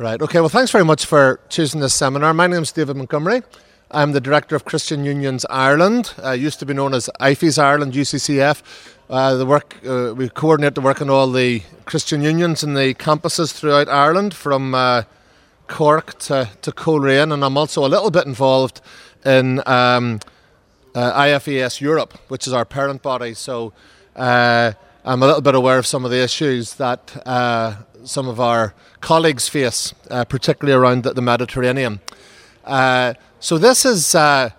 Right. Okay. Well, thanks very much for choosing this seminar. My name is David Montgomery. I'm the director of Christian Unions Ireland. Uh, used to be known as IFES Ireland, UCCF. Uh, the work uh, we coordinate the work in all the Christian unions and the campuses throughout Ireland, from uh, Cork to to Coleraine, and I'm also a little bit involved in um, uh, IFES Europe, which is our parent body. So uh, I'm a little bit aware of some of the issues that some of our colleagues face, uh, particularly around the, the Mediterranean. Uh, so this is uh,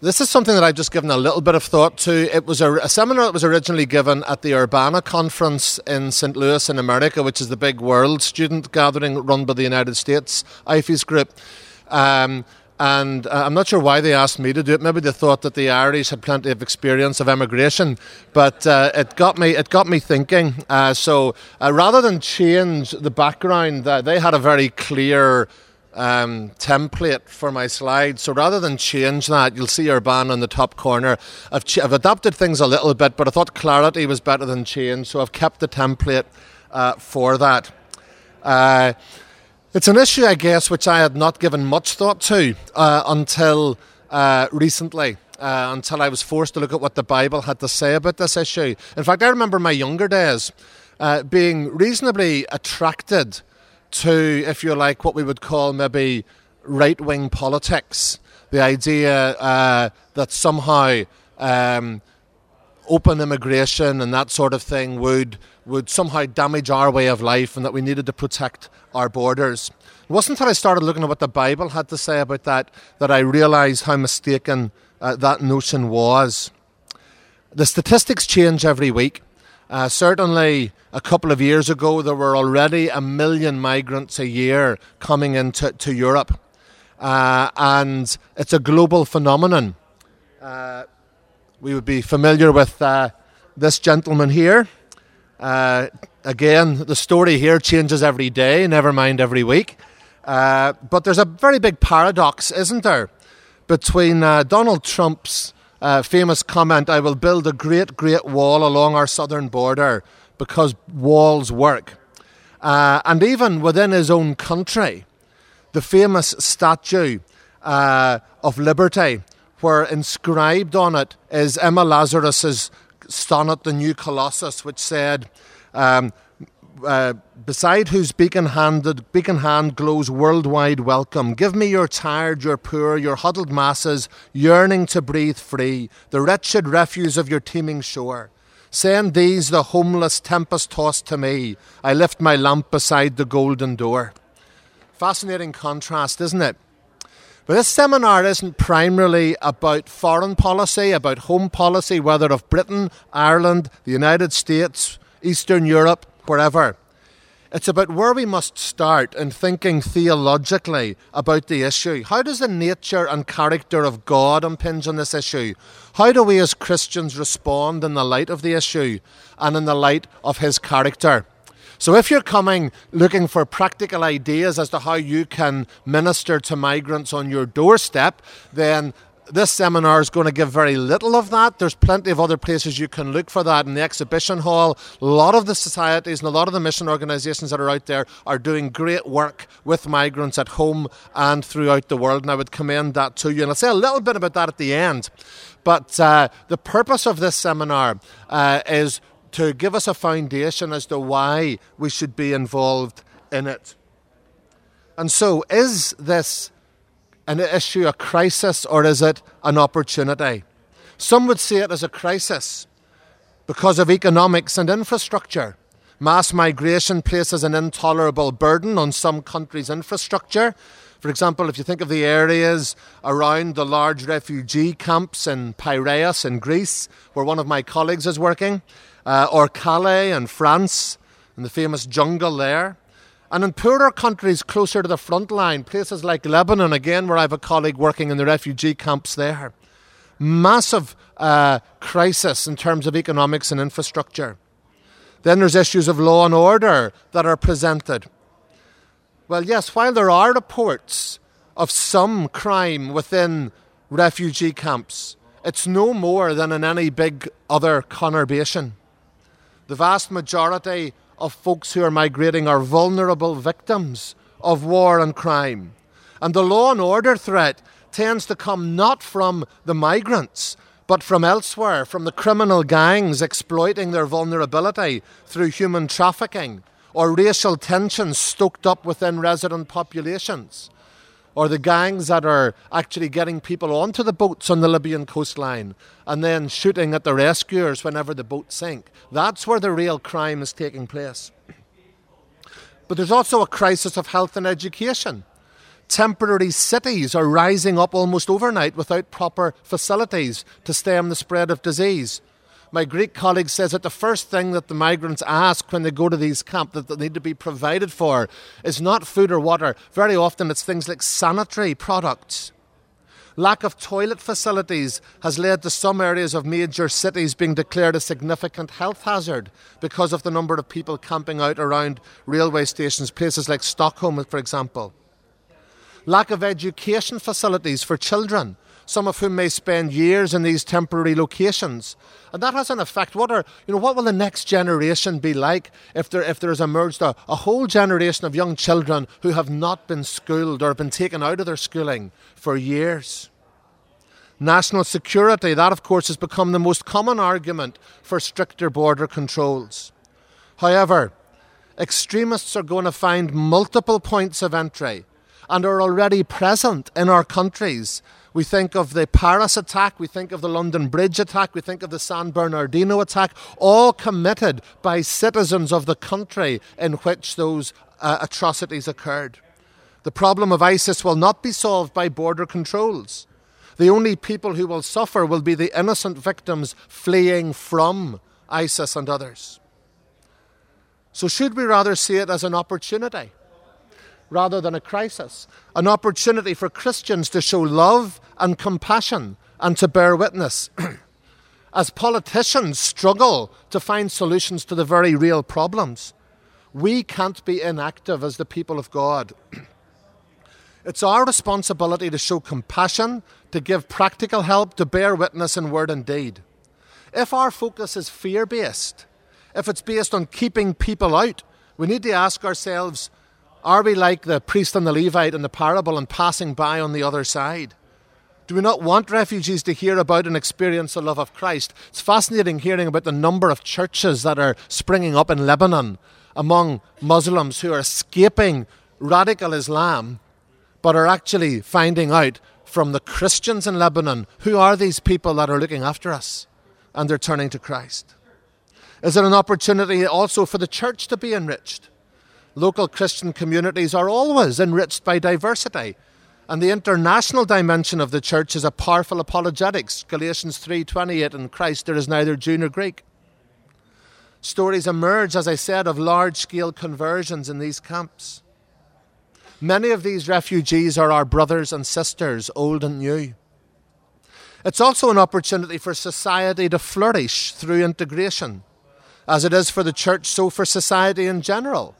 this is something that I've just given a little bit of thought to. It was a, a, seminar that was originally given at the Urbana conference in St. Louis in America, which is the big world student gathering run by the United States IFES group. Um, and uh, I'm not sure why they asked me to do it. Maybe they thought that the Irish had plenty of experience of emigration, but uh, it got me it got me thinking. Uh, so uh, rather than change the background, they had a very clear. Um, template for my slides. So rather than change that, you'll see Urbana on the top corner. I've, ch- I've adapted things a little bit, but I thought clarity was better than change, so I've kept the template uh, for that. It's an issue, I guess, which I had not given much thought to uh, until uh, recently. Uh, until I was forced to look at what the Bible had to say about this issue. In fact, I remember my younger days uh, being reasonably attracted to, if you like, what we would call maybe right wing politics. The idea uh, that somehow um, open immigration and that sort of thing would would somehow damage our way of life and that we needed to protect our borders. It wasn't until I started looking at what the Bible had to say about that that I realised how mistaken uh, that notion was. The statistics change every week. Uh, certainly, a couple of years ago, there were already a million migrants a year coming into to Europe. Uh, and it's a global phenomenon. Uh, we would be familiar with uh, this gentleman here. Uh, again, the story here changes every day, never mind every week. Uh, but there's a very big paradox, isn't there, between uh, Donald Trump's uh, famous comment, I will build a great, great wall along our southern border because walls work. Uh, and even within his own country, the famous statue of liberty, where inscribed on it is Emma Lazarus's sonnet, The New Colossus, which said, um, uh, beside whose beacon handed beacon hand glows worldwide welcome. Give me your tired, your poor, your huddled masses, yearning to breathe free, the wretched refuse of your teeming shore. Send these, the homeless, tempest tossed to me. I lift my lamp beside the golden door. Fascinating contrast, isn't it? But this seminar isn't primarily about foreign policy, about home policy, whether of Britain, Ireland, the United States, Eastern Europe, wherever. It's about where we must start in thinking theologically about the issue. How does the nature and character of God impinge on this issue? How do we as Christians respond in the light of the issue and in the light of His character? So, if you're coming looking for practical ideas as to how you can minister to migrants on your doorstep, then this seminar is going to give very little of that. There's plenty of other places you can look for that in the exhibition hall. A lot of the societies and a lot of the mission organisations that are out there are doing great work with migrants at home and throughout the world, and I would commend that to you. And I'll say a little bit about that at the end. But uh, the purpose of this seminar uh, is to give us a foundation as to why we should be involved in it. And so, is this an issue a crisis or is it an opportunity? Some would see it as a crisis because of economics and infrastructure. Mass migration places an intolerable burden on some countries' infrastructure. For example, if you think of the areas around the large refugee camps in Piraeus in Greece, where one of my colleagues is working, uh, or Calais in France, and the famous jungle there. And in poorer countries closer to the front line, places like Lebanon, again, where I have a colleague working in the refugee camps there, massive uh, crisis in terms of economics and infrastructure. Then there's issues of law and order that are presented. Well, yes, while there are reports of some crime within refugee camps, it's no more than in any big other conurbation. The vast majority of folks who are migrating are vulnerable victims of war and crime. And the law and order threat tends to come not from the migrants, but from elsewhere, from the criminal gangs exploiting their vulnerability through human trafficking or racial tensions stoked up within resident populations or the gangs that are actually getting people onto the boats on the Libyan coastline and then shooting at the rescuers whenever the boats sink. That's where the real crime is taking place. But there's also a crisis of health and education. Temporary cities are rising up almost overnight without proper facilities to stem the spread of disease. My Greek colleague says that the first thing that the migrants ask when they go to these camps that they need to be provided for is not food or water. Very often it's things like sanitary products. Lack of toilet facilities has led to some areas of major cities being declared a significant health hazard because of the number of people camping out around railway stations, places like Stockholm, for example. Lack of education facilities for children some of whom may spend years in these temporary locations. And that has an effect. What are you know what will the next generation be like if there if there has emerged a, a whole generation of young children who have not been schooled or been taken out of their schooling for years? National security, that of course has become the most common argument for stricter border controls. However, extremists are going to find multiple points of entry and are already present in our countries we think of the Paris attack, we think of the London Bridge attack, we think of the San Bernardino attack, all committed by citizens of the country in which those uh, atrocities occurred. The problem of ISIS will not be solved by border controls. The only people who will suffer will be the innocent victims fleeing from ISIS and others. So, should we rather see it as an opportunity? Rather than a crisis, an opportunity for Christians to show love and compassion and to bear witness. As politicians struggle to find solutions to the very real problems, we can't be inactive as the people of God. it's our responsibility to show compassion, to give practical help, to bear witness in word and deed. If our focus is fear based, if it's based on keeping people out, we need to ask ourselves are we like the priest and the Levite in the parable and passing by on the other side? Do we not want refugees to hear about and experience the love of Christ? It's fascinating hearing about the number of churches that are springing up in Lebanon among Muslims who are escaping radical Islam but are actually finding out from the Christians in Lebanon who are these people that are looking after us and they're turning to Christ. Is it an opportunity also for the church to be enriched? Local Christian communities are always enriched by diversity. And the international dimension of the church is a powerful apologetics. Galatians 3:28 in Christ there is neither Jew nor Greek. Stories emerge, as I said, of large-scale conversions in these camps. Many of these refugees are our brothers and sisters, old and new. It's also an opportunity for society to flourish through integration. As it is for the church, so for society in general.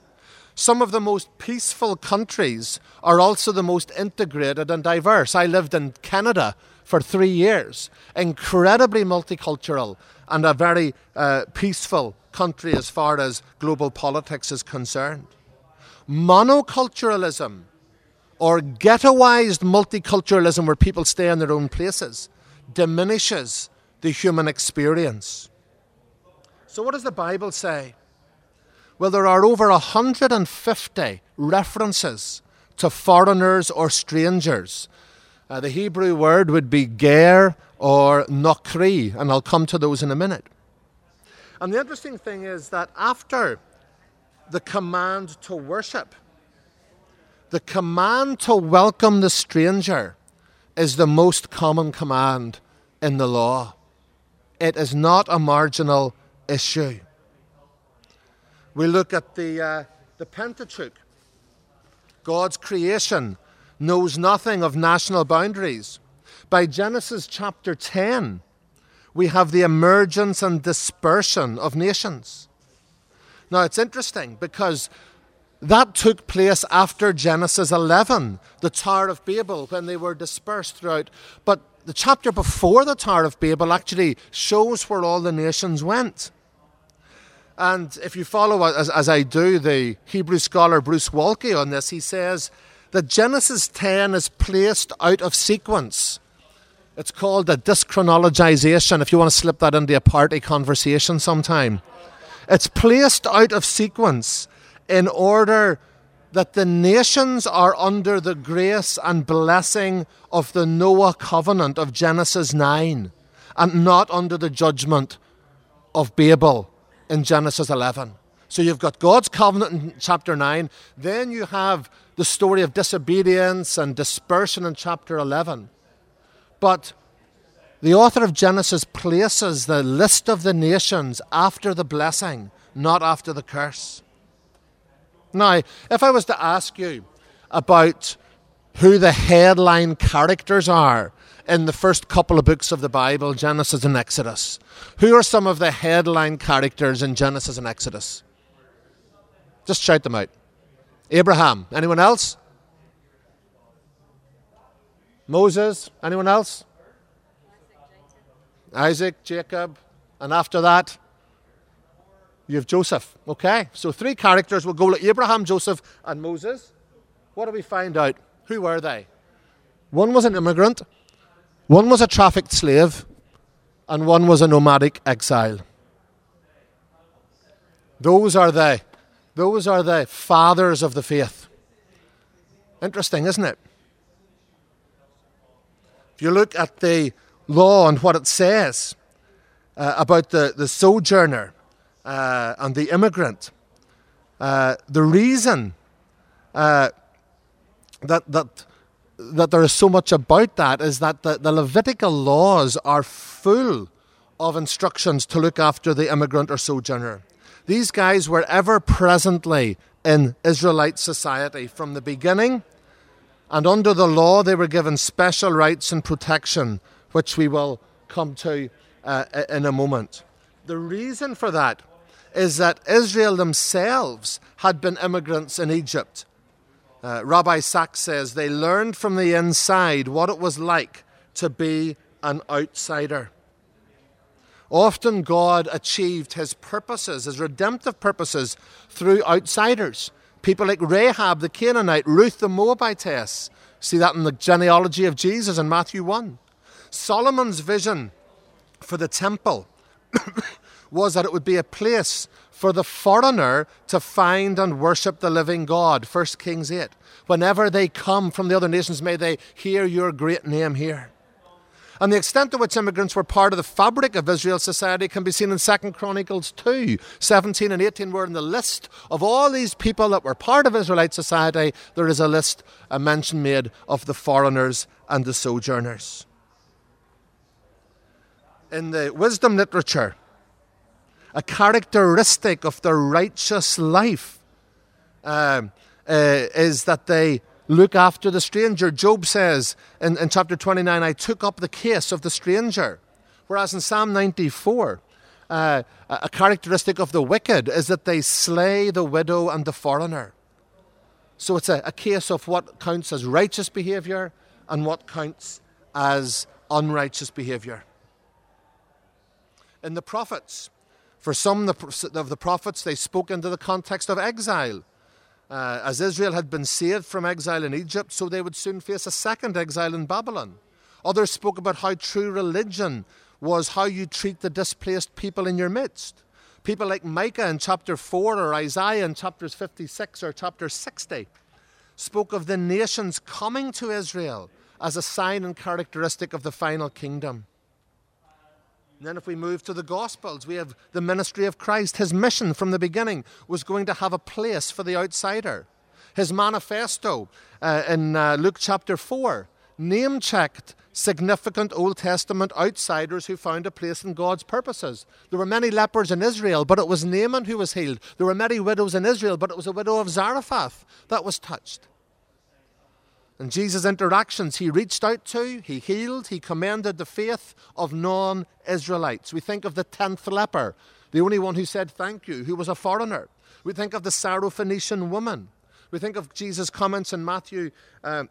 Some of the most peaceful countries are also the most integrated and diverse. I lived in Canada for three years, incredibly multicultural and a very uh, peaceful country as far as global politics is concerned. Monoculturalism or ghettoized multiculturalism, where people stay in their own places, diminishes the human experience. So, what does the Bible say? Well, there are over 150 references to foreigners or strangers. Uh, the Hebrew word would be ger or nokri, and I'll come to those in a minute. And the interesting thing is that after the command to worship, the command to welcome the stranger is the most common command in the law. It is not a marginal issue. We look at the, uh, the Pentateuch. God's creation knows nothing of national boundaries. By Genesis chapter 10, we have the emergence and dispersion of nations. Now, it's interesting because that took place after Genesis 11, the Tower of Babel, when they were dispersed throughout. But the chapter before the Tower of Babel actually shows where all the nations went. And if you follow, as, as I do, the Hebrew scholar Bruce Waltke on this, he says that Genesis 10 is placed out of sequence. It's called a dyschronologization, if you want to slip that into a party conversation sometime. It's placed out of sequence in order that the nations are under the grace and blessing of the Noah covenant of Genesis 9 and not under the judgment of Babel in Genesis 11. So you've got God's covenant in chapter 9, then you have the story of disobedience and dispersion in chapter 11. But the author of Genesis places the list of the nations after the blessing, not after the curse. Now, if I was to ask you about who the headline characters are in the first couple of books of the Bible, Genesis and Exodus. Who are some of the headline characters in Genesis and Exodus? Just shout them out. Abraham. Anyone else? Moses. Anyone else? Isaac, Jacob. And after that, you have Joseph. Okay? So three characters. We'll go to Abraham, Joseph, and Moses. What do we find out? Who were they? One was an immigrant, one was a trafficked slave, and one was a nomadic exile. Those are the, those are the fathers of the faith. Interesting, isn't it? If you look at the law and what it says uh, about the, the sojourner uh, and the immigrant, uh, the reason uh, that, that that there is so much about that is that the, the Levitical laws are full of instructions to look after the immigrant or sojourner. These guys were ever presently in Israelite society from the beginning, and under the law they were given special rights and protection, which we will come to uh, in a moment. The reason for that is that Israel themselves had been immigrants in Egypt uh, Rabbi Sacks says they learned from the inside what it was like to be an outsider. Often God achieved his purposes, his redemptive purposes, through outsiders. People like Rahab the Canaanite, Ruth the Moabitess. See that in the genealogy of Jesus in Matthew 1. Solomon's vision for the temple was that it would be a place for the foreigner to find and worship the living God. 1 Kings 8. Whenever they come from the other nations, may they hear your great name here. And the extent to which immigrants were part of the fabric of Israel's society can be seen in 2 Chronicles 2, 17 and 18, where in the list of all these people that were part of Israelite society, there is a list, a mention made of the foreigners and the sojourners. In the wisdom literature, a characteristic of their righteous life uh, uh, is that they look after the stranger. Job says in, in chapter 29, I took up the case of the stranger. Whereas in Psalm 94, uh, a characteristic of the wicked is that they slay the widow and the foreigner. So it's a, a case of what counts as righteous behaviour and what counts as unrighteous behaviour. In the prophets, for some of the prophets, they spoke into the context of exile. Uh, as Israel had been saved from exile in Egypt, so they would soon face a second exile in Babylon. Others spoke about how true religion was how you treat the displaced people in your midst. People like Micah in chapter 4 or Isaiah in chapters 56 or chapter 60 spoke of the nations coming to Israel as a sign and characteristic of the final kingdom. And then, if we move to the Gospels, we have the ministry of Christ. His mission from the beginning was going to have a place for the outsider. His manifesto uh, in uh, Luke chapter 4 name checked significant Old Testament outsiders who found a place in God's purposes. There were many lepers in Israel, but it was Naaman who was healed. There were many widows in Israel, but it was a widow of Zarephath that was touched. In Jesus' interactions, he reached out to, he healed, he commended the faith of non Israelites. We think of the tenth leper, the only one who said thank you, who was a foreigner. We think of the Syrophoenician woman. We think of Jesus' comments in Matthew uh,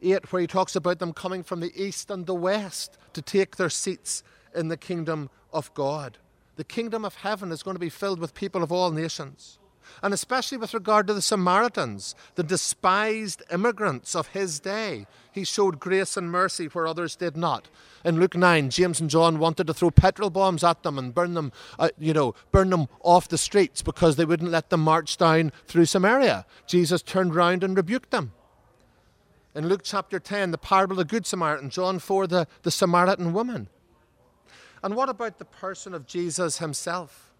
8, where he talks about them coming from the east and the west to take their seats in the kingdom of God. the kingdom of heaven is going to be filled with people of all nations. And especially with regard to the Samaritans, the despised immigrants of his day, he showed grace and mercy where others did not. In Luke 9, James and John wanted to throw petrol bombs at them and burn them, uh, you know, burn them off the streets because they wouldn't let them march down through Samaria. Jesus turned round and rebuked them. In Luke chapter 10, the parable of the Good Samaritan, John 4, the, the Samaritan woman. And what about the person of Jesus himself?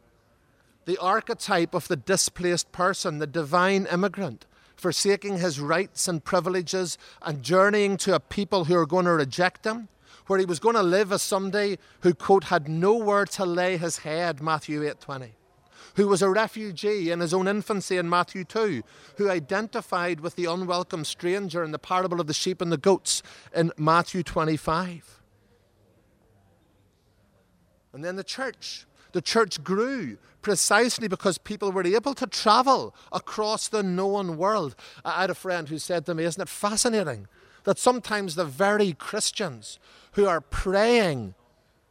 The archetype of the displaced person, the divine immigrant, forsaking his rights and privileges and journeying to a people who are going to reject him, where he was going to live as somebody who, quote, had nowhere to lay his head, Matthew eight 8.20 who was a refugee in his own infancy in Matthew 2, who identified with the unwelcome stranger in the parable of the sheep and the goats in Matthew 25. And then the church. The church grew precisely because people were able to travel across the known world. I had a friend who said to me, Isn't it fascinating that sometimes the very Christians who are praying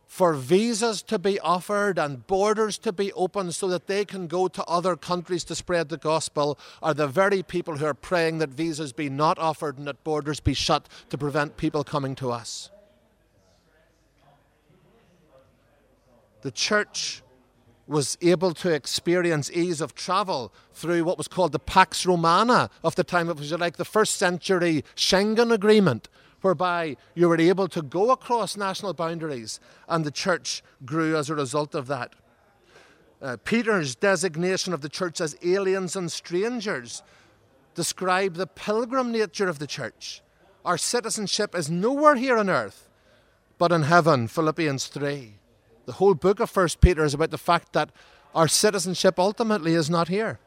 for visas to be offered and borders to be opened so that they can go to other countries to spread the gospel are the very people who are praying that visas be not offered and that borders be shut to prevent people coming to us. The church was able to experience ease of travel through what was called the Pax Romana of the time. It was like the first century Schengen Agreement, whereby you were able to go across national boundaries, and the church grew as a result of that. Uh, Peter's designation of the church as aliens and strangers describe the pilgrim nature of the church. Our citizenship is nowhere here on earth, but in heaven, Philippians 3. The whole book of First Peter is about the fact that our citizenship ultimately is not here.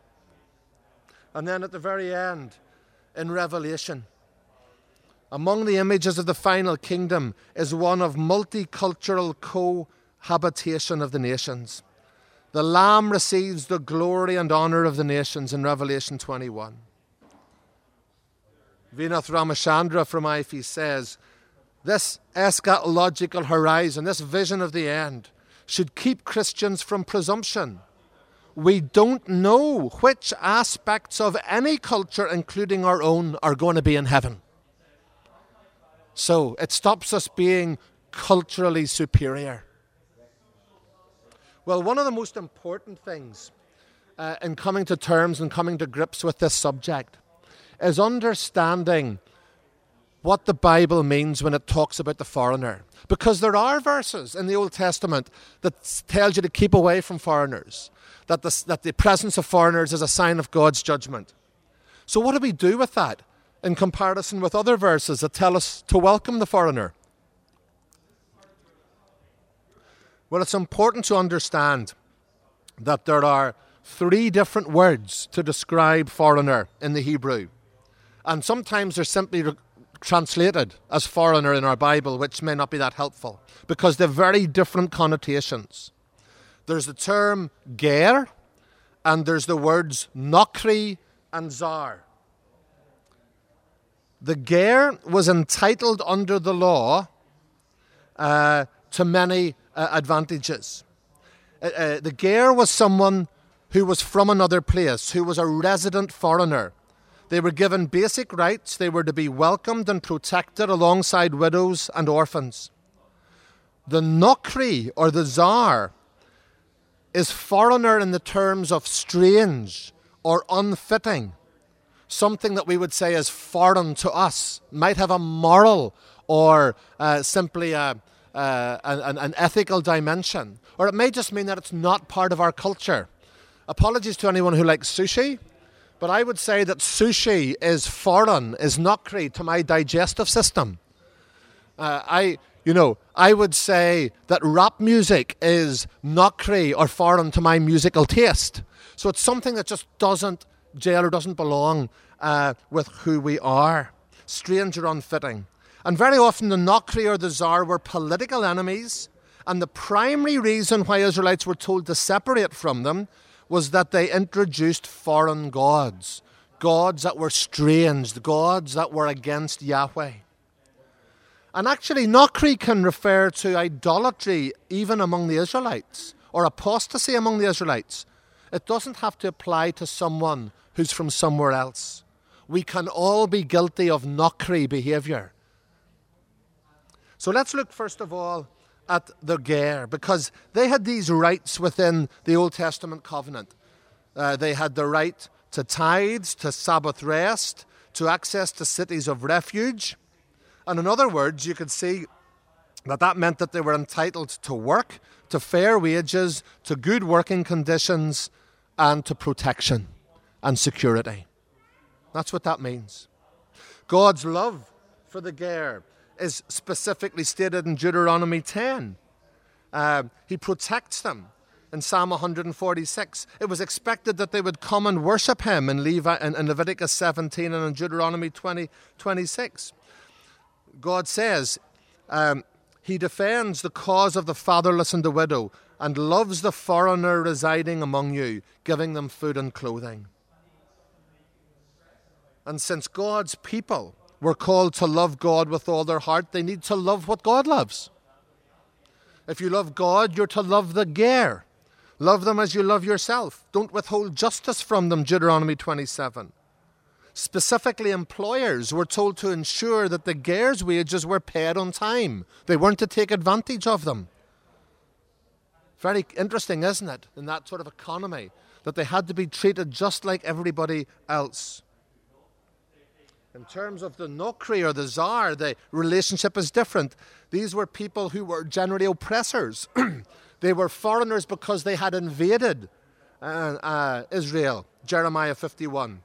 And then at the very end, in Revelation, among the images of the final kingdom is one of multicultural cohabitation of the nations. The Lamb receives the glory and honor of the nations in Revelation 21. Vinoth Ramachandra from IFES says, this eschatological horizon, this vision of the end, should keep Christians from presumption. We don't know which aspects of any culture, including our own, are going to be in heaven. So it stops us being culturally superior. Well, one of the most important things uh, in coming to terms and coming to grips with this subject is understanding what the Bible means when it talks about the foreigner. Because there are verses in the Old Testament that tells you to keep away from foreigners, that the, that the presence of foreigners is a sign of God's judgment. So, what do we do with that in comparison with other verses that tell us to welcome the foreigner? Well, it's important to understand that there are three different words to describe foreigner in the Hebrew. And sometimes they're simply translated as foreigner in our Bible, which may not be that helpful because they're very different connotations. There's the term ger, and there's the words nokri and zar. The ger was entitled under the law uh, to many uh, advantages. Uh, uh the ger was someone who was from another place, who was a resident foreigner they were given basic rights. They were to be welcomed and protected alongside widows and orphans. The Nokri, or the zar, is foreigner in the terms of strange or unfitting. Something that we would say is foreign to us might have a moral or uh, simply a, uh, an, an ethical dimension. Or it may just mean that it's not part of our culture. Apologies to anyone who likes sushi. But I would say that sushi is foreign, is nokri to my digestive system. Uh, I, you know, I would say that rap music is nokri or foreign to my musical taste. So it's something that just doesn't gel or doesn't belong uh, with who we are. Strange or unfitting. And very often the nokri or the zar were political enemies. And the primary reason why Israelites were told to separate from them was that they introduced foreign gods, gods that were strange, gods that were against Yahweh. And actually, Nokri can refer to idolatry even among the Israelites, or apostasy among the Israelites, it doesn't have to apply to someone who's from somewhere else. We can all be guilty of nokri behavior. So let's look first of all at the Ger, because they had these rights within the Old Testament covenant. Uh, they had the right to tithes, to Sabbath rest, to access to cities of refuge. And in other words, you could see that that meant that they were entitled to work, to fair wages, to good working conditions, and to protection and security. That's what that means. God's love for the Ger is specifically stated in Deuteronomy 10. Uh, he protects them in Psalm 146. It was expected that they would come and worship him in, Levi, in, in Leviticus 17 and in Deuteronomy 20, 26. God says, um, He defends the cause of the fatherless and the widow and loves the foreigner residing among you, giving them food and clothing. And since God's people were called to love God with all their heart, they need to love what God loves. If you love God, you're to love the Ger. Love them as you love yourself. Don't withhold justice from them, Deuteronomy 27. Specifically, employers were told to ensure that the Ger's wages were paid on time. They weren't to take advantage of them. Very interesting, isn't it, in that sort of economy, that they had to be treated just like everybody else. In terms of the Nokri or the zar, the relationship is different. These were people who were generally oppressors. they were foreigners because they had invaded uh, uh, Israel, Jeremiah 51.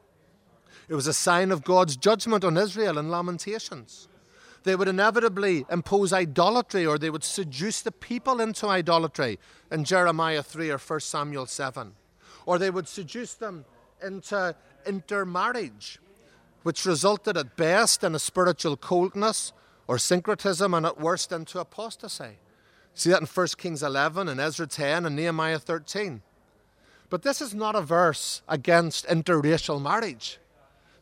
It was a sign of God's judgment on Israel in Lamentations. They would inevitably impose idolatry or they would seduce the people into idolatry in Jeremiah 3 or 1 Samuel 7. Or they would seduce them into intermarriage which resulted at best in a spiritual coldness or syncretism and at worst into apostasy. See that in 1 Kings 11 and Ezra 10 and Nehemiah 13. But this is not a verse against interracial marriage.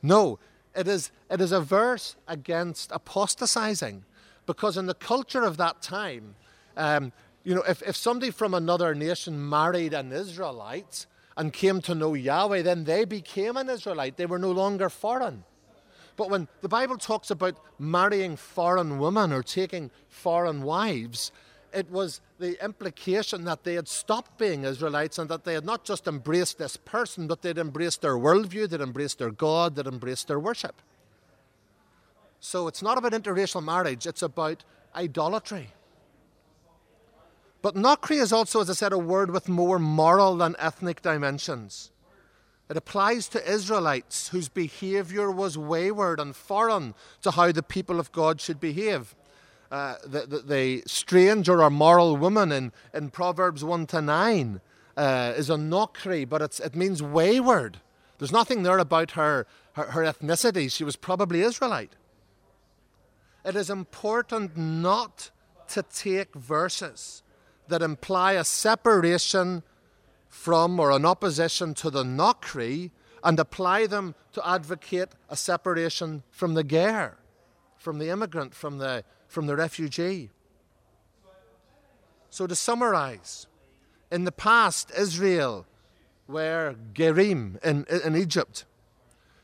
No, it is, it is a verse against apostatizing. Because in the culture of that time, um, you know, if, if somebody from another nation married an Israelite and came to know Yahweh, then they became an Israelite. They were no longer foreign. But when the Bible talks about marrying foreign women or taking foreign wives, it was the implication that they had stopped being Israelites and that they had not just embraced this person, but they'd embraced their worldview, they'd embraced their God, they'd embraced their worship. So it's not about interracial marriage, it's about idolatry. But Nokri is also, as I said, a word with more moral than ethnic dimensions. It applies to Israelites whose behaviour was wayward and foreign to how the people of God should behave. Uh, the, the, the, or moral woman in, in Proverbs 1 to 9 uh, is a nokri, but it means wayward. There's nothing there about her, her, her ethnicity. She was probably Israelite. It is important not to take verses that imply a separation from or an opposition to the Nokri and apply them to advocate a separation from the Ger, from the immigrant, from the, from the refugee. So, to summarize, in the past, Israel were Gerim in, in Egypt.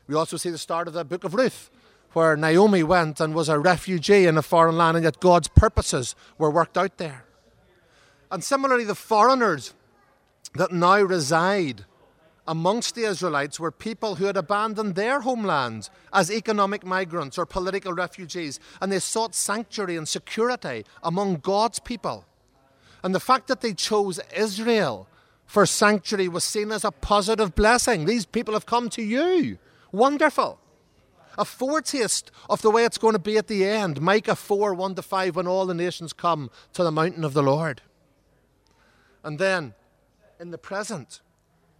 We also see the start of the book of Ruth, where Naomi went and was a refugee in a foreign land, and yet God's purposes were worked out there. And similarly, the foreigners that now reside amongst the Israelites were people who had abandoned their homeland as economic migrants or political refugees, and they sought sanctuary and security among God's people. And the fact that they chose Israel for sanctuary was seen as a positive blessing. These people have come to you. Wonderful. A foretaste of the way it's going to be at the end. Micah 4 1 to 5, when all the nations come to the mountain of the Lord. And then in the present,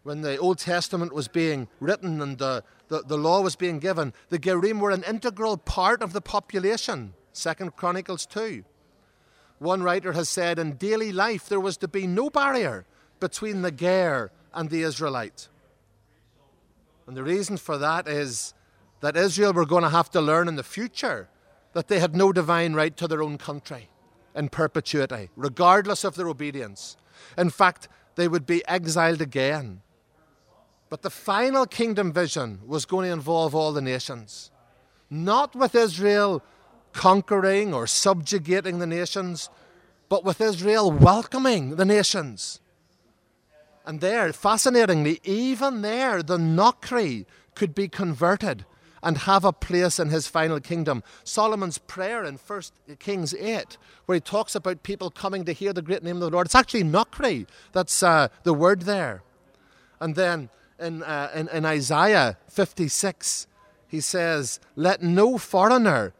when the Old Testament was being written and the, the, the law was being given, the Gerim were an integral part of the population. Second Chronicles 2. One writer has said in daily life there was to be no barrier between the Ger and the Israelite. And the reason for that is that Israel were going to have to learn in the future that they had no divine right to their own country. in perpetuity, regardless of their obedience. In fact, they would be exiled again. But the final kingdom vision was going to involve all the nations, not with Israel conquering or subjugating the nations, but with Israel welcoming the nations. And there, fascinatingly, even there, the Nokri could be converted and have a place in his final kingdom. Solomon's prayer in 1 Kings 8, where he talks about people coming to hear the great name of the Lord, it's actually Nokri. That's uh, the word there. And then in, uh, in, in Isaiah 56, he says, Let no foreigner,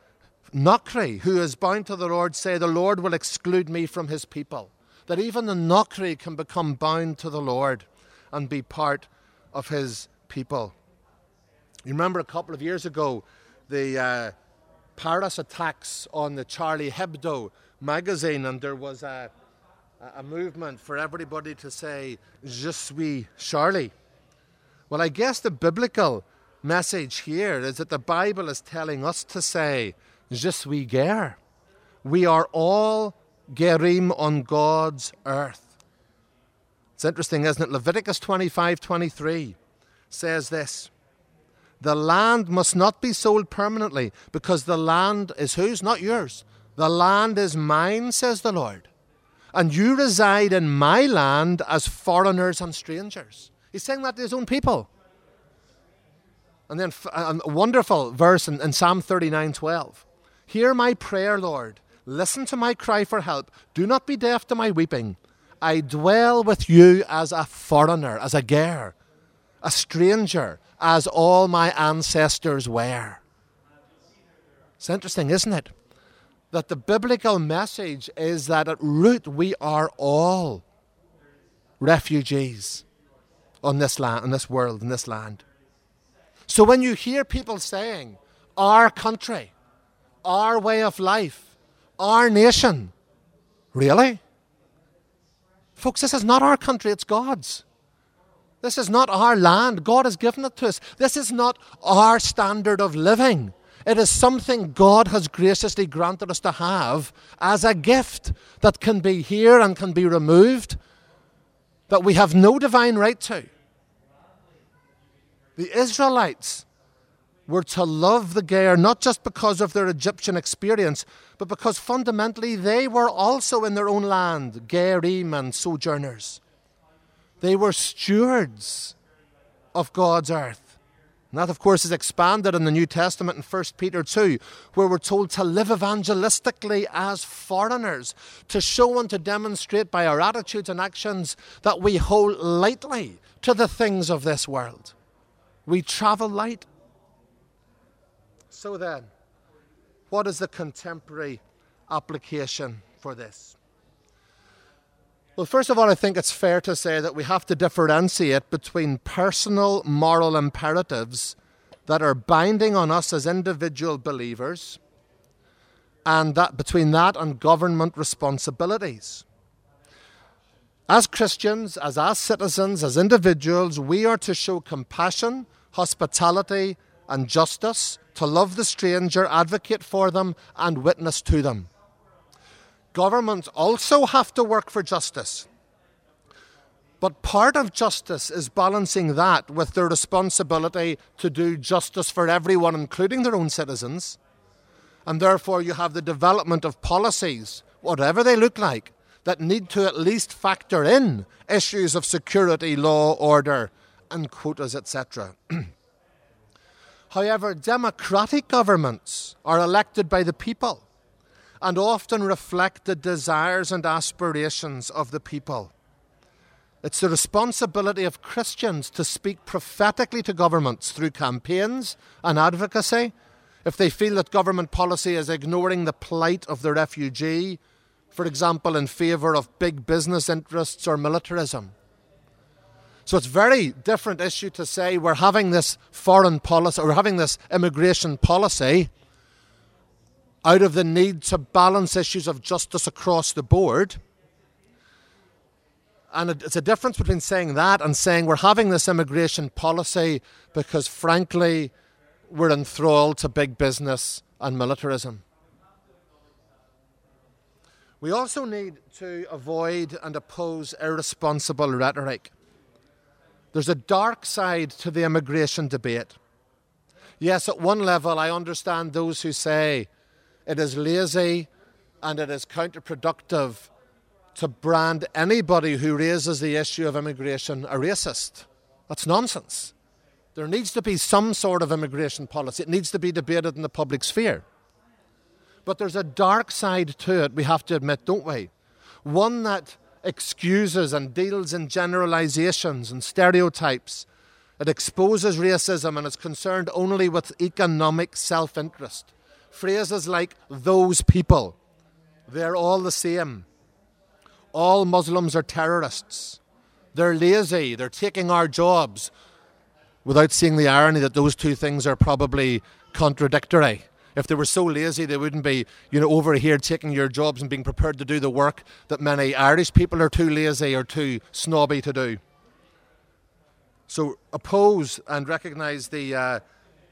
Nokri, who is bound to the Lord, say, The Lord will exclude me from his people. That even the Nokri can become bound to the Lord and be part of his people. You remember a couple of years ago, the uh, Paris attacks on the Charlie Hebdo magazine, and there was a, a movement for everybody to say, Je suis Charlie. Well, I guess the biblical message here is that the Bible is telling us to say, Je suis ger. We are all gerim on God's earth. It's interesting, isn't it? Leviticus 25 23 says this The land must not be sold permanently because the land is whose? Not yours. The land is mine, says the Lord. And you reside in my land as foreigners and strangers. He's saying that to his own people. And then a wonderful verse in, in Psalm 39 12. Hear my prayer, Lord. Listen to my cry for help. Do not be deaf to my weeping. I dwell with you as a foreigner, as a ger, a stranger, as all my ancestors were. It's interesting, isn't it? That the biblical message is that at root we are all refugees on this land, in this world, in this land. So when you hear people saying, our country, our way of life, our nation, really? Folks, this is not our country, it's God's. This is not our land. God has given it to us. This is not our standard of living. It is something God has graciously granted us to have as a gift that can be here and can be removed, that we have no divine right to. The Israelites were to love the Ger not just because of their Egyptian experience, but because fundamentally they were also in their own land, Gerim and sojourners. They were stewards of God's earth. And that, of course, is expanded in the New Testament in 1 Peter 2, where we're told to live evangelistically as foreigners, to show and to demonstrate by our attitudes and actions that we hold lightly to the things of this world. We travel light. So then, what is the contemporary application for this? Well, first of all, I think it's fair to say that we have to differentiate between personal moral imperatives that are binding on us as individual believers and that between that and government responsibilities. As Christians, as as citizens, as individuals, we are to show compassion hospitality, and justice, to love the stranger, advocate for them, and witness to them. Governments also have to work for justice. But part of justice is balancing that with their responsibility to do justice for everyone, including their own citizens. And therefore, you have the development of policies, whatever they look like, that need to at least factor in issues of security, law, order, and quotas, etc. However, democratic governments are elected by the people and often reflect the desires and aspirations of the people. It's the responsibility of Christians to speak prophetically to governments through campaigns and advocacy if they feel that government policy is ignoring the plight of the refugee, for example, in favour of big business interests or militarism. So it's a very different issue to say we're having this foreign policy, or we're having this immigration policy out of the need to balance issues of justice across the board. And it's a difference between saying that and saying we're having this immigration policy because, frankly, we're enthralled to big business and militarism. We also need to avoid and oppose irresponsible rhetoric. There's a dark side to the immigration debate. Yes, at one level, I understand those who say it is lazy and it is counterproductive to brand anybody who raises the issue of immigration a racist. That's nonsense. There needs to be some sort of immigration policy. It needs to be debated in the public sphere. But there's a dark side to it, we have to admit, don't we? One that excuses and deals in generalizations and stereotypes. It exposes racism and is concerned only with economic self interest. Phrases like those people, they're all the same. All Muslims are terrorists. They're lazy, they're taking our jobs, without seeing the irony that those two things are probably contradictory. If they were so lazy, they wouldn't be, you know, over here taking your jobs and being prepared to do the work that many Irish people are too lazy or too snobby to do. So oppose and recognise the uh,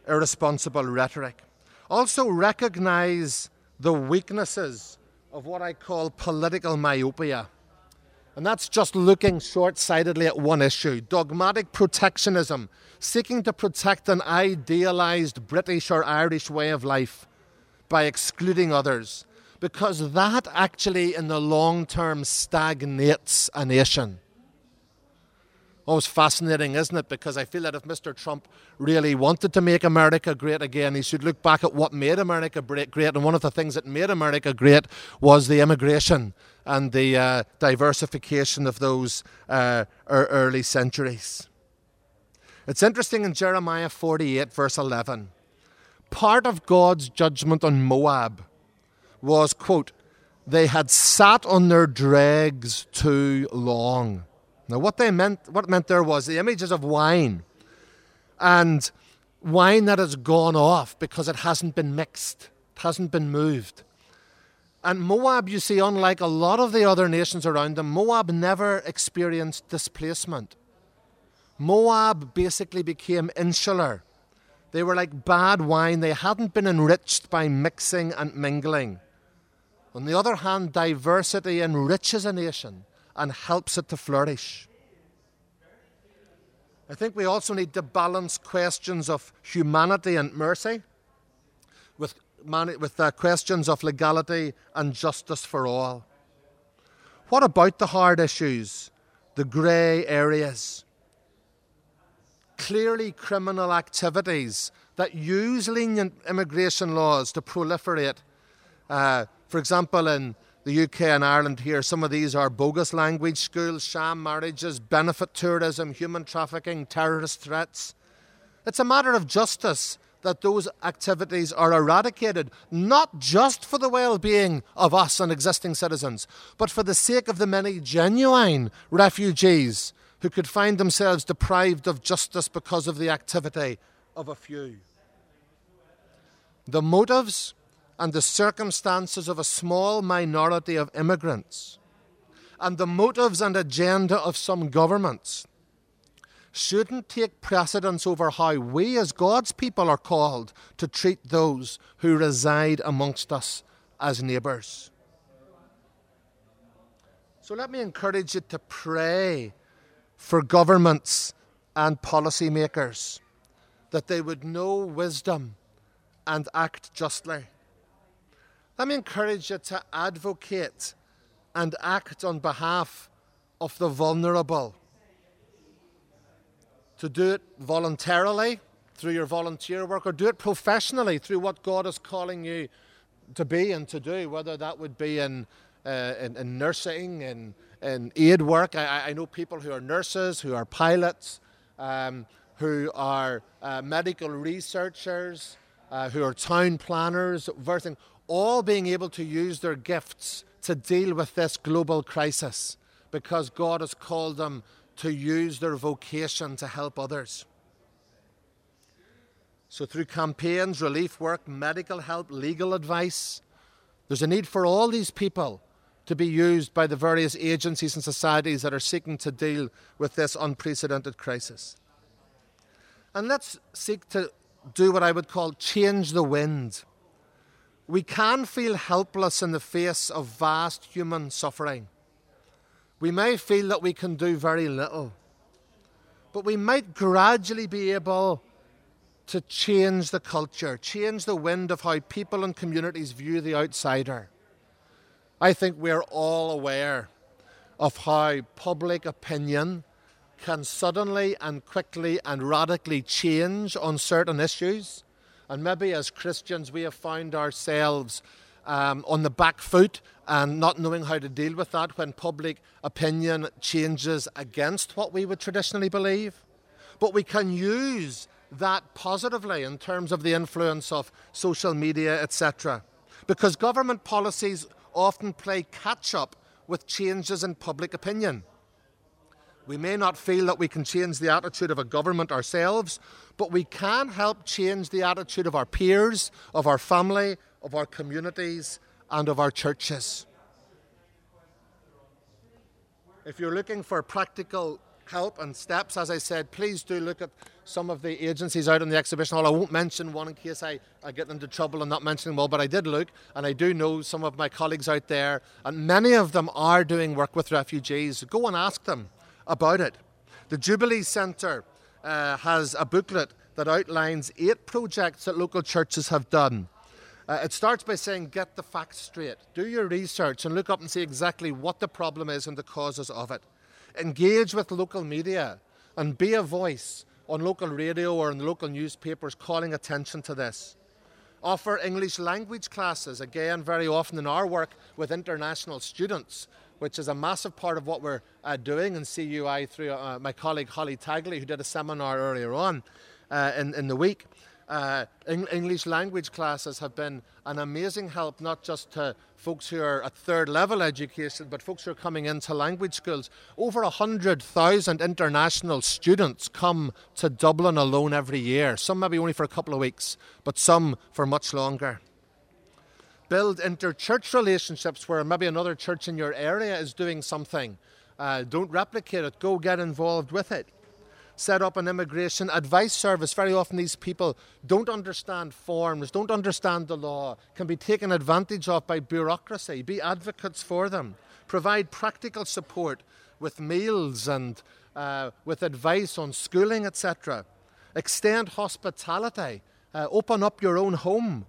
irresponsible rhetoric. Also recognise the weaknesses of what I call political myopia. And that's just looking short sightedly at one issue dogmatic protectionism, seeking to protect an idealised British or Irish way of life by excluding others, because that actually, in the long term, stagnates a nation. Always fascinating, isn't it? Because I feel that if Mr. Trump really wanted to make America great again, he should look back at what made America great. And one of the things that made America great was the immigration and the uh, diversification of those uh, early centuries. It's interesting in Jeremiah 48, verse 11. Part of God's judgment on Moab was, quote, they had sat on their dregs too long. Now, what they meant, what meant there was the images of wine, and wine that has gone off because it hasn't been mixed, it hasn't been moved. And Moab, you see, unlike a lot of the other nations around them, Moab never experienced displacement. Moab basically became insular. They were like bad wine, they hadn't been enriched by mixing and mingling. On the other hand, diversity enriches a nation and helps it to flourish. I think we also need to balance questions of humanity and mercy with, with uh, questions of legality and justice for all. What about the hard issues, the grey areas? Clearly, criminal activities that use lenient immigration laws to proliferate. Uh, for example, in the UK and Ireland here, some of these are bogus language schools, sham marriages, benefit tourism, human trafficking, terrorist threats. It's a matter of justice that those activities are eradicated, not just for the well being of us and existing citizens, but for the sake of the many genuine refugees who could find themselves deprived of justice because of the activity of a few. The motives and the circumstances of a small minority of immigrants and the motives and agenda of some governments shouldn't take precedence over how we as God's people are called to treat those who reside amongst us as neighbours. So let me encourage you to pray for governments and policymakers that they would know wisdom and act justly. Let me encourage you to advocate and act on behalf of the vulnerable. To do it voluntarily through your volunteer work or do it professionally through what God is calling you to be and to do, whether that would be in, uh, in, in, nursing, in, in aid work. I, I, know people who are nurses, who are pilots, um, who are uh, medical researchers, uh, who are town planners, everything all being able to use their gifts to deal with this global crisis because God has called them to use their vocation to help others. So, through campaigns, relief work, medical help, legal advice, there's a need for all these people to be used by the various agencies and societies that are seeking to deal with this unprecedented crisis. And let's seek to do what I would call change the wind we can feel helpless in the face of vast human suffering. We may feel that we can do very little, but we might gradually be able to change the culture, change the wind of how people and communities view the outsider. I think we're all aware of how public opinion can suddenly and quickly and radically change on certain issues. And maybe as Christians, we have found ourselves um, on the back foot and not knowing how to deal with that when public opinion changes against what we would traditionally believe. But we can use that positively in terms of the influence of social media, etc. Because government policies often play catch up with changes in public opinion. We may not feel that we can change the attitude of a government ourselves, but we can help change the attitude of our peers, of our family, of our communities, and of our churches. If you're looking for practical help and steps, as I said, please do look at some of the agencies out in the exhibition hall. I won't mention one in case I, I get into trouble and not mentioning all, but I did look and I do know some of my colleagues out there, and many of them are doing work with refugees. Go and ask them about it. The Jubilee Centre uh, has a booklet that outlines eight projects that local churches have done. Uh, it starts by saying, get the facts straight. Do your research and look up and see exactly what the problem is and the causes of it engage with local media and be a voice on local radio or in local newspapers calling attention to this. Offer English language classes, again, very often in our work with international students, which is a massive part of what we're uh, doing in CUI through uh, my colleague Holly Tagley, who did a seminar earlier on uh, in, in the week uh, English language classes have been an amazing help, not just to folks who are at third level education, but folks who are coming into language schools. Over 100,000 international students come to Dublin alone every year, some maybe only for a couple of weeks, but some for much longer. Build inter-church relationships where maybe another church in your area is doing something. Uh, don't replicate it, go get involved with it set up an immigration advice service. Very often, these people don't understand forms, don't understand the law, can be taken advantage of by bureaucracy. Be advocates for them. Provide practical support with meals and uh, with advice on schooling, etc. Extend hospitality. Uh, open up your own home.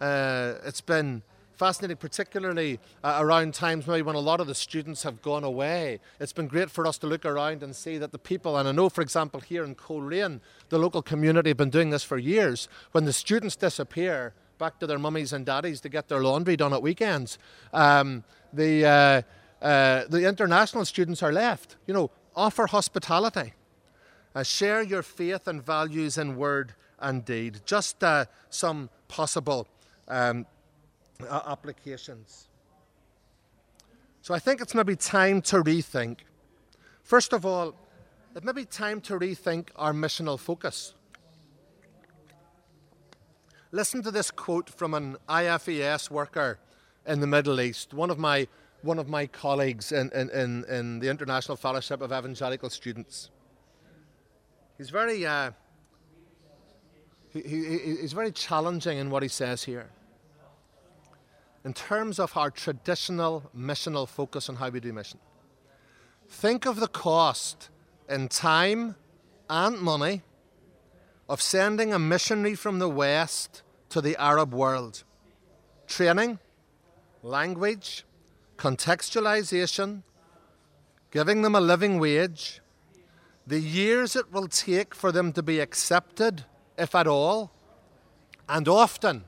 Uh, it's been fascinating, particularly uh, around times maybe when a lot of the students have gone away. It's been great for us to look around and see that the people, and I know, for example, here in Coleraine, the local community have been doing this for years. When the students disappear, back to their mummies and daddies to get their laundry done at weekends. Um, the, uh, uh, the international students are left. You know, offer hospitality. Uh, share your faith and values in word and deed. Just uh, some possible um, applications. So I think it's maybe time to rethink. First of all, it may be time to rethink our missional focus. Listen to this quote from an IFES worker in the Middle East, one of my, one of my colleagues in, in, in, in the International Fellowship of Evangelical Students. He's very, uh, he, he, he's very challenging in what he says here in terms of our traditional missional focus on how we do mission. Think of the cost in time and money of sending a missionary from the West to the Arab world. Training, language, contextualization, giving them a living wage, the years it will take for them to be accepted, if at all, and often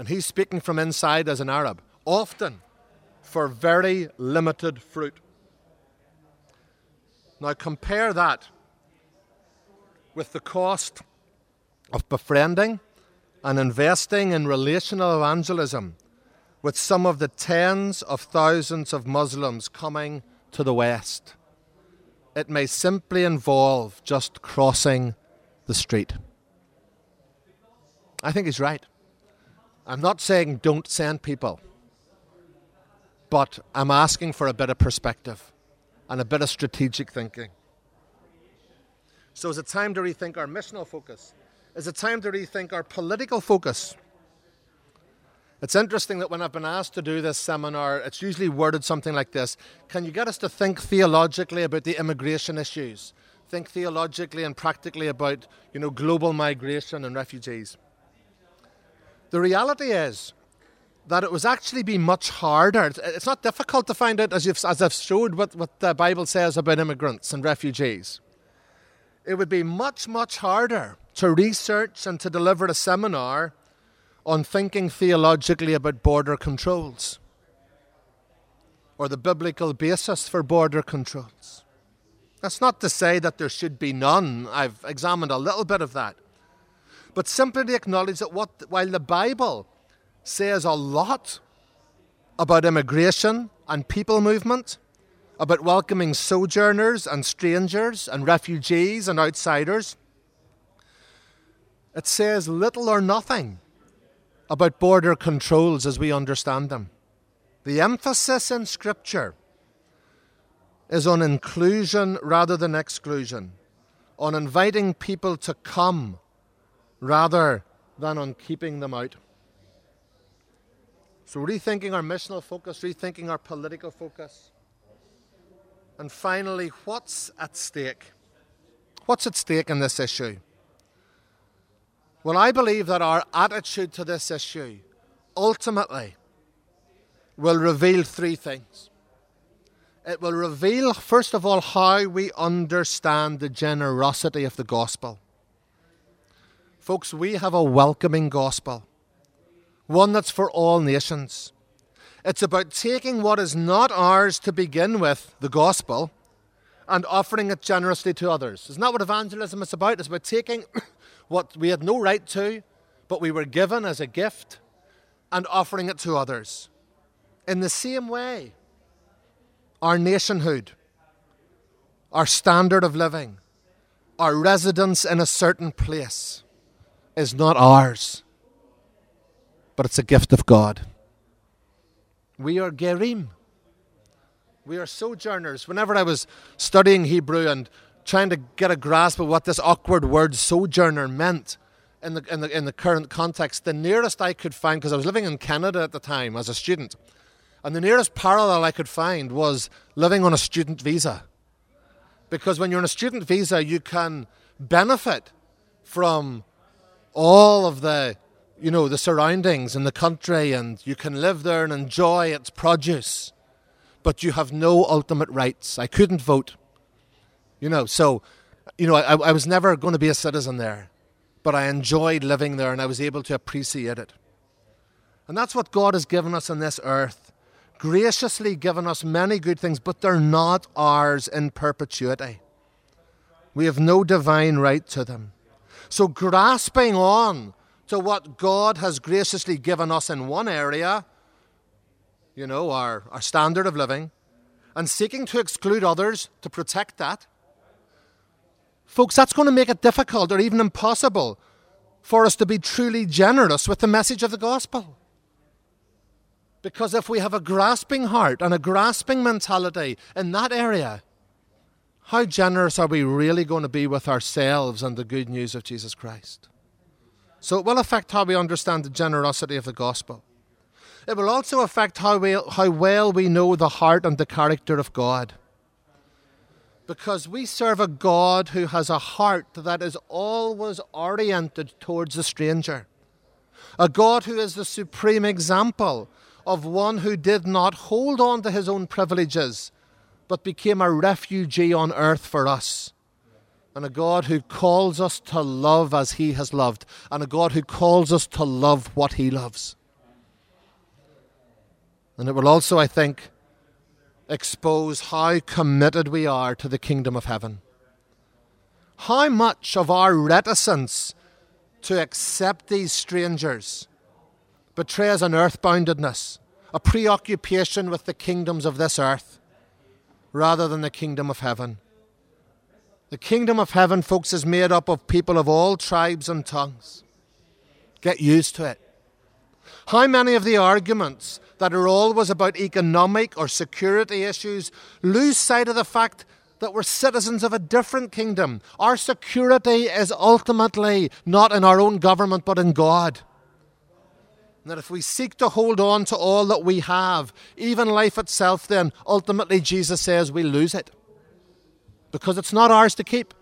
and he's speaking from inside as an Arab, often for very limited fruit. Now compare that with the cost of befriending and investing in relational evangelism with some of the tens of thousands of Muslims coming to the West. It may simply involve just crossing the street. I think he's right. I'm not saying don't send people, but I'm asking for a bit of perspective and a bit of strategic thinking. So, is it time to rethink our missional focus? Is it time to rethink our political focus? It's interesting that when I've been asked to do this seminar, it's usually worded something like this Can you get us to think theologically about the immigration issues? Think theologically and practically about you know, global migration and refugees. The reality is that it was actually be much harder. It's not difficult to find out, as, you've, as I've showed, what, what the Bible says about immigrants and refugees. It would be much, much harder to research and to deliver a seminar on thinking theologically about border controls or the biblical basis for border controls. That's not to say that there should be none. I've examined a little bit of that. But simply to acknowledge that what, while the Bible says a lot about immigration and people movement, about welcoming sojourners and strangers and refugees and outsiders, it says little or nothing about border controls as we understand them. The emphasis in Scripture is on inclusion rather than exclusion, on inviting people to come rather than on keeping them out. So, rethinking our missional focus, rethinking our political focus. And finally, what's at stake? What's at stake in this issue? Well, I believe that our attitude to this issue ultimately will reveal three things. It will reveal, first of all, how we understand the generosity of the gospel. Folks, we have a welcoming gospel, one that's for all nations. It's about taking what is not ours to begin with, the gospel, and offering it generously to others. Isn't that what evangelism is about? It's about taking what we had no right to, but we were given as a gift, and offering it to others. In the same way, our nationhood, our standard of living, our residence in a certain place is not ours, but it's a gift of God. We are gerim. We are sojourners. Whenever I was studying Hebrew and trying to get a grasp of what this awkward word sojourner meant in the, in the, in the current context, the nearest I could find, because I was living in Canada at the time as a student, and the nearest parallel I could find was living on a student visa. Because when you're on a student visa, you can benefit from all of the you know the surroundings and the country and you can live there and enjoy its produce but you have no ultimate rights i couldn't vote you know, so, you know, I, I was never going to be a citizen there, but I enjoyed living there and I was able to appreciate it. And that's what God has given us on this earth. Graciously given us many good things, but they're not ours in perpetuity. We have no divine right to them. So, grasping on to what God has graciously given us in one area, you know, our, our standard of living, and seeking to exclude others to protect that, Folks, that's going to make it difficult or even impossible for us to be truly generous with the message of the gospel. Because if we have a grasping heart and a grasping mentality in that area, how generous are we really going to be with ourselves and the good news of Jesus Christ? So it will affect how we understand the generosity of the gospel. It will also affect how, we, how well we know the heart and the character of God because we serve a God who has a heart that is always oriented towards the stranger. A God who is the supreme example of one who did not hold on to his own privileges, but became a refugee on earth for us. And a God who calls us to love as he has loved, and a God who calls us to love what he loves. And it will also, I think, expose how committed we are to the kingdom of heaven. How much of our reticence to accept these strangers betrays an earthboundedness, a preoccupation with the kingdoms of this earth rather than the kingdom of heaven. The kingdom of heaven, folks, is made up of people of all tribes and tongues. Get used to it. How many of the arguments that are always about economic or security issues lose sight of the fact that we're citizens of a different kingdom. Our security is ultimately not in our own government but in God. And that if we seek to hold on to all that we have, even life itself, then ultimately Jesus says we lose it. Because it's not ours to keep.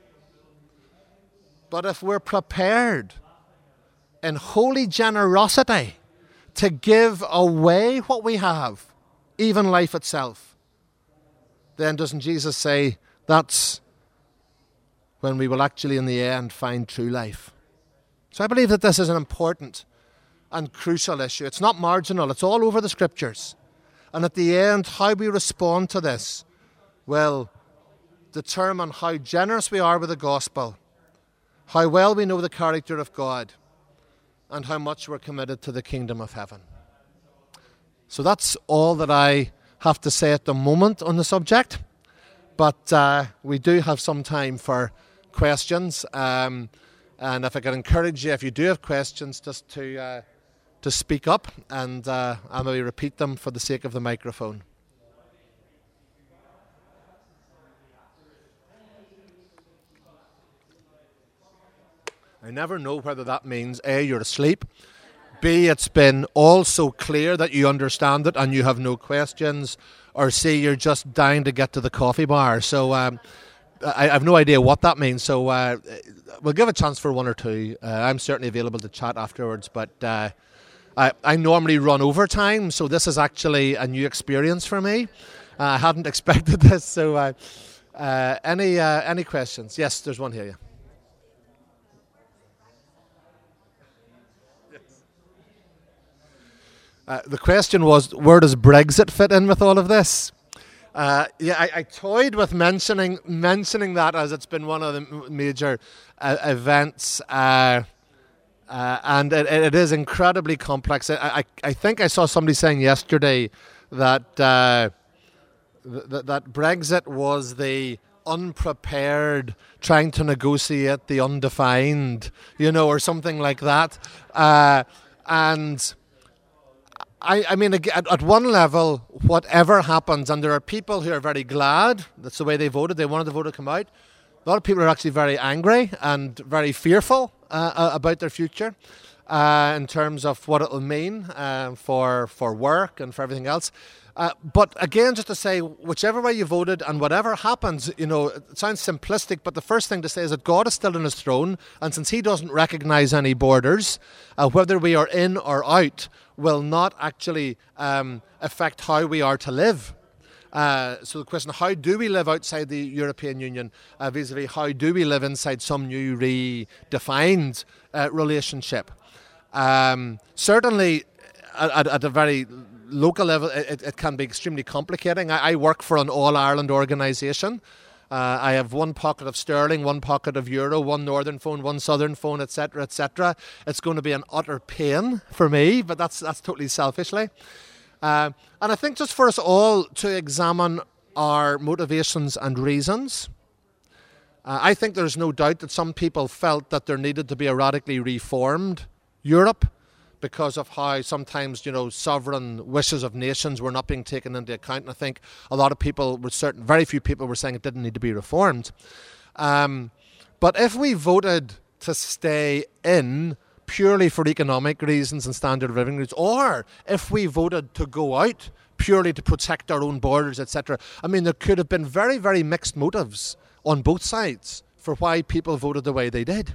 But if we're prepared in holy generosity to give away what we have, even life itself, then doesn't Jesus say that's when we will actually, in the end, find true life? So I believe that this is an important and crucial issue. It's not marginal, it's all over the scriptures. And at the end, how we respond to this will determine how generous we are with the gospel, how well we know the character of God, and how much we're committed to the kingdom of heaven. So that's all that I have to say at the moment on the subject. But uh, we do have some time for questions. Um, and if I could encourage you, if you do have questions, just to. Uh, to speak up, and uh, I'll maybe repeat them for the sake of the microphone. I never know whether that means A, you're asleep, B, it's been all so clear that you understand it and you have no questions, or C, you're just dying to get to the coffee bar. So um, I, have no idea what that means. So uh, we'll give a chance for one or two. Uh, I'm certainly available to chat afterwards, but uh, I, I normally run overtime, so this is actually a new experience for me. Uh, I hadn't expected this. So, uh, uh, any uh, any questions? Yes, there's one here. Yeah. Uh, the question was, where does Brexit fit in with all of this? Uh, yeah, I, I, toyed with mentioning mentioning that as it's been one of the major events uh, and it, it is incredibly complex. I, I, I, think I saw somebody saying yesterday that, uh, th- that Brexit was the unprepared trying to negotiate the undefined, you know, or something like that. Uh, and I, I mean, at, at one level, whatever happens, and there are people who are very glad that's the way they voted, they wanted the vote to come out. A lot of people are actually very angry and very fearful uh, uh, about their future. Uh, in terms of what it'll mean uh, for for work and for everything else. Uh, but again, just to say, whichever way you voted and whatever happens, you know, it sounds simplistic, but the first thing to say is that God is still on his throne, and since he doesn't recognize any borders, uh, whether we are in or out will not actually um, affect how we are to live. Uh, so the question: How do we live outside the European Union? Uh, vis-a-vis, how do we live inside some new redefined uh, relationship? Um, certainly, at, at, a very local level, it, it can be extremely complicating. I, I work for an All Ireland organisation. Uh, I have one pocket of sterling, one pocket of euro, one northern phone, one southern phone, etc., etc. It's going to be an utter pain for me, but that's that's totally selfishly. Uh, and I think just for us all to examine our motivations and reasons. Uh, I think there's no doubt that some people felt that there needed to be a radically reformed Europe because of how sometimes you know sovereign wishes of nations were not being taken into account. And I think a lot of people were certain, very few people were saying it didn't need to be reformed. Um, but if we voted to stay in, purely for economic reasons and standard of living reasons, or if we voted to go out purely to protect our own borders, etc. I mean, there could have been very, very mixed motives on both sides for why people voted the way they did.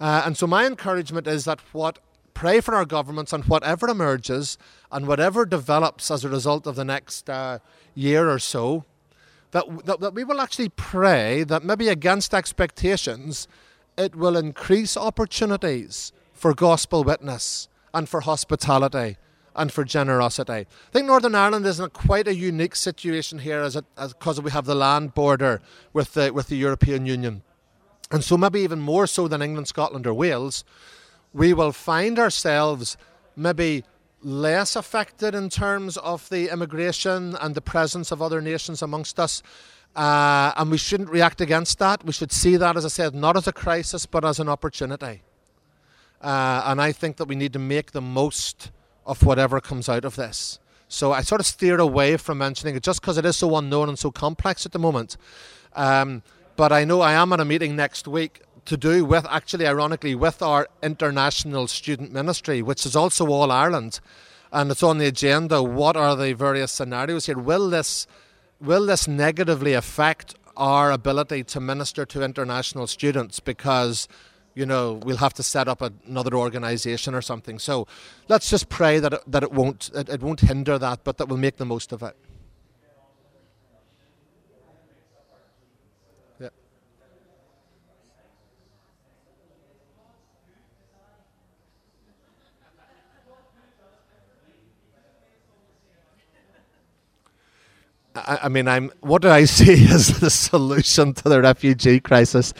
Uh, and so, my encouragement is that what pray for our governments and whatever emerges and whatever develops as a result of the next uh, year or so, that, that, that we will actually pray that maybe against expectations, it will increase opportunities for gospel witness and for hospitality and for generosity. I think Northern Ireland is in a quite a unique situation here as because we have the land border with the with the European Union. And so maybe even more so than England, Scotland or Wales, we will find ourselves maybe less affected in terms of the immigration and the presence of other nations amongst us uh, and we shouldn't react against that. We should see that, as I said, not as a crisis, but as an opportunity. Uh, and I think that we need to make the most of whatever comes out of this. So I sort of steer away from mentioning it just because it is so unknown and so complex at the moment. Um, but I know I am at a meeting next week to do with, actually, ironically, with our international student ministry, which is also all Ireland, and it's on the agenda. What are the various scenarios here? Will this will this negatively affect our ability to minister to international students? Because you know we'll have to set up another organization or something. So let's just pray that it, that it won't it, it won't hinder that but that we'll make the most of it I, I mean, I'm. What do I see as the solution to the refugee crisis?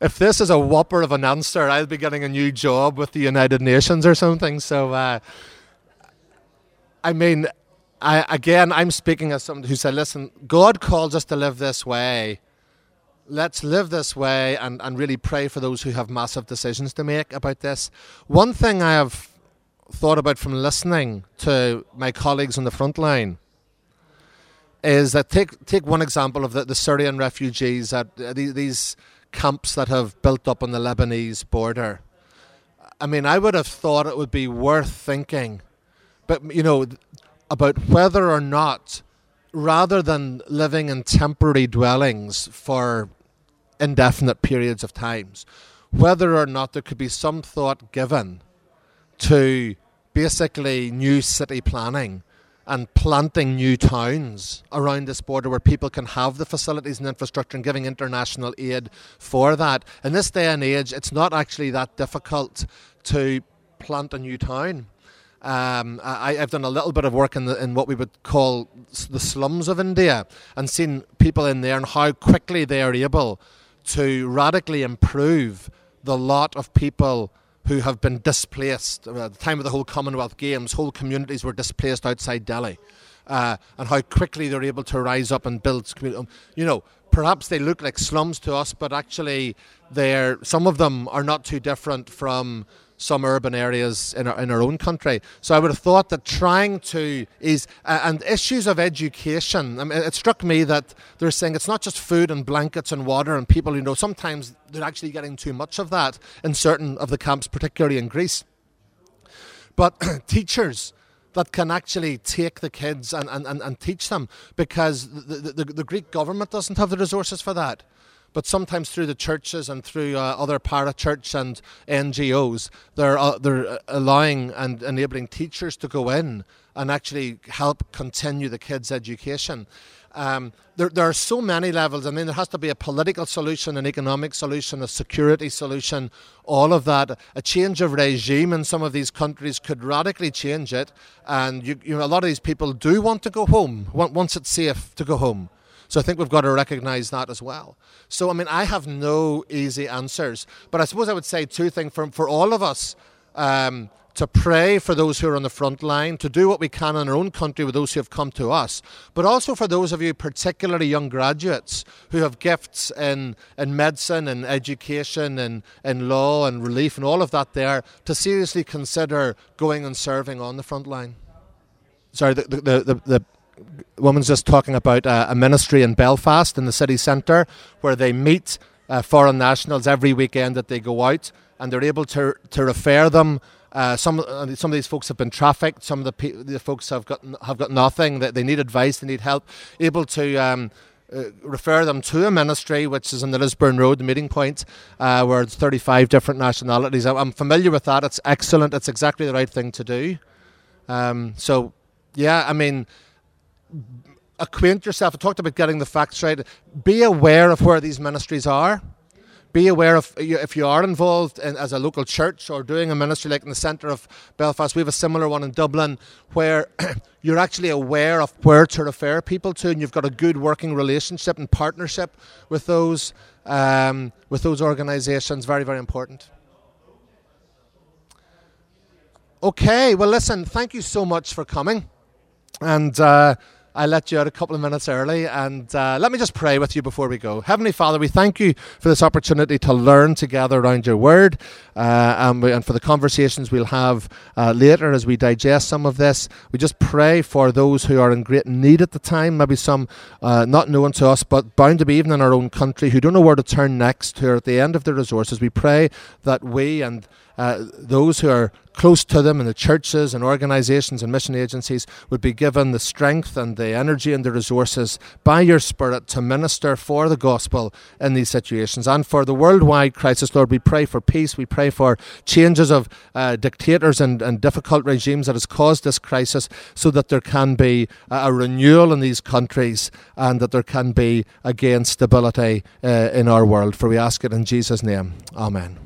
if this is a whopper of an answer, I'll be getting a new job with the United Nations or something. So, uh, I mean, I, again, I'm speaking as someone who said, listen, God calls us to live this way. Let's live this way and, and really pray for those who have massive decisions to make about this. One thing I have thought about from listening to my colleagues on the front line is that take take one example of the, the Syrian refugees at uh, these camps that have built up on the Lebanese border. I mean, I would have thought it would be worth thinking, but you know, about whether or not, rather than living in temporary dwellings for indefinite periods of times, whether or not there could be some thought given to basically new city planning and planting new towns around this border where people can have the facilities and infrastructure and giving international aid for that. In this day and age, it's not actually that difficult to plant a new town. Um, I, have done a little bit of work in, the, in what we would call the slums of India and seen people in there and how quickly they are able to radically improve the lot of people who have been displaced. At the time of the whole Commonwealth Games, whole communities were displaced outside Delhi. Uh, and how quickly they're able to rise up and build. Um, you know, perhaps they look like slums to us, but actually, they're some of them are not too different from some urban areas in our, in our own country. So I would have thought that trying to is uh, and issues of education. I mean, it struck me that they're saying it's not just food and blankets and water and people. You know, sometimes they're actually getting too much of that in certain of the camps, particularly in Greece. But teachers that can actually take the kids and, and, and, and teach them because the, the, the Greek government doesn't have the resources for that but sometimes through the churches and through uh, other parachurch and NGOs, they're uh, they're uh, allowing and enabling teachers to go in and actually help continue the kids' education. Um, there, there are so many levels. I mean, there has to be a political solution, an economic solution, a security solution, all of that. A change of regime in some of these countries could radically change it. And you, you know, a lot of these people do want to go home once it's safe to go home. So I think we've got to recognise that as well. So, I mean, I have no easy answers, but I suppose I would say two things for, for all of us. Um, to pray for those who are on the front line, to do what we can in our own country with those who have come to us, but also for those of you, particularly young graduates, who have gifts in, in medicine and education and in law and relief and all of that there, to seriously consider going and serving on the front line. Sorry, the, the, the, the woman's just talking about uh, a ministry in Belfast in the city centre where they meet uh, foreign nationals every weekend that they go out and they're able to, to refer them. Uh, some uh, some of these folks have been trafficked. Some of the, pe- the folks have got have got nothing. They, they need advice. They need help. Able to um, uh, refer them to a ministry which is in the Lisburn Road, the meeting point, uh, where it's 35 different nationalities. I'm familiar with that. It's excellent. It's exactly the right thing to do. Um, so, yeah, I mean, acquaint yourself. I talked about getting the facts right. Be aware of where these ministries are. Be aware of if you are involved in, as a local church or doing a ministry like in the centre of Belfast. We have a similar one in Dublin where you're actually aware of where to refer people to, and you've got a good working relationship and partnership with those um, with those organisations. Very very important. Okay, well listen. Thank you so much for coming. And uh, I let you out a couple of minutes early, and uh, let me just pray with you before we go. Heavenly Father, we thank you for this opportunity to learn together around your word uh, and, we, and, for the conversations we'll have uh, later as we digest some of this. We just pray for those who are in great need at the time, maybe some uh, not known to us, but bound to be even in our own country, who don't know where to turn next, who are at the end of their resources. We pray that we and uh, those who are close to them in the churches and organisations and mission agencies would be given the strength and the energy and the resources by your Spirit to minister for the gospel in these situations. And for the worldwide crisis, Lord, we pray for peace. We pray for changes of uh, dictators and, and difficult regimes that has caused this crisis so that there can be a renewal in these countries and that there can be, again, stability uh, in our world. For we ask it in Jesus' name. Amen.